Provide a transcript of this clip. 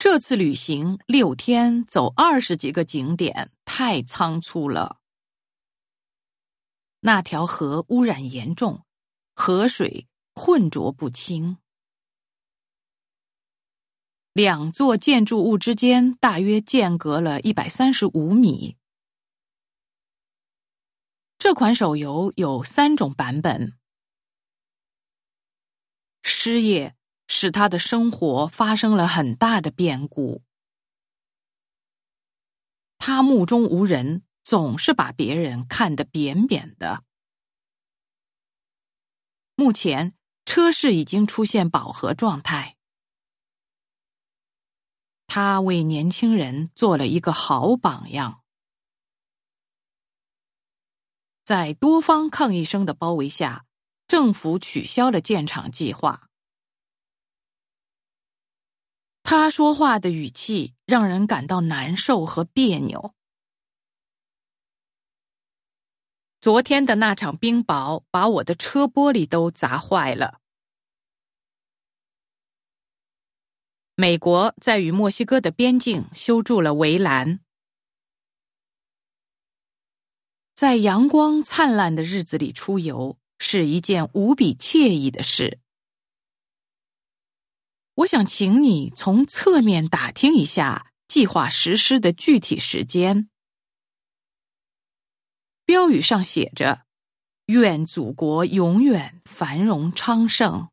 这次旅行六天走二十几个景点，太仓促了。那条河污染严重，河水浑浊不清。两座建筑物之间大约间隔了一百三十五米。这款手游有三种版本。失业使他的生活发生了很大的变故。他目中无人，总是把别人看得扁扁的。目前车市已经出现饱和状态。他为年轻人做了一个好榜样。在多方抗议声的包围下，政府取消了建厂计划。他说话的语气让人感到难受和别扭。昨天的那场冰雹把我的车玻璃都砸坏了。美国在与墨西哥的边境修筑了围栏。在阳光灿烂的日子里出游是一件无比惬意的事。我想请你从侧面打听一下计划实施的具体时间。标语上写着：“愿祖国永远繁荣昌盛。”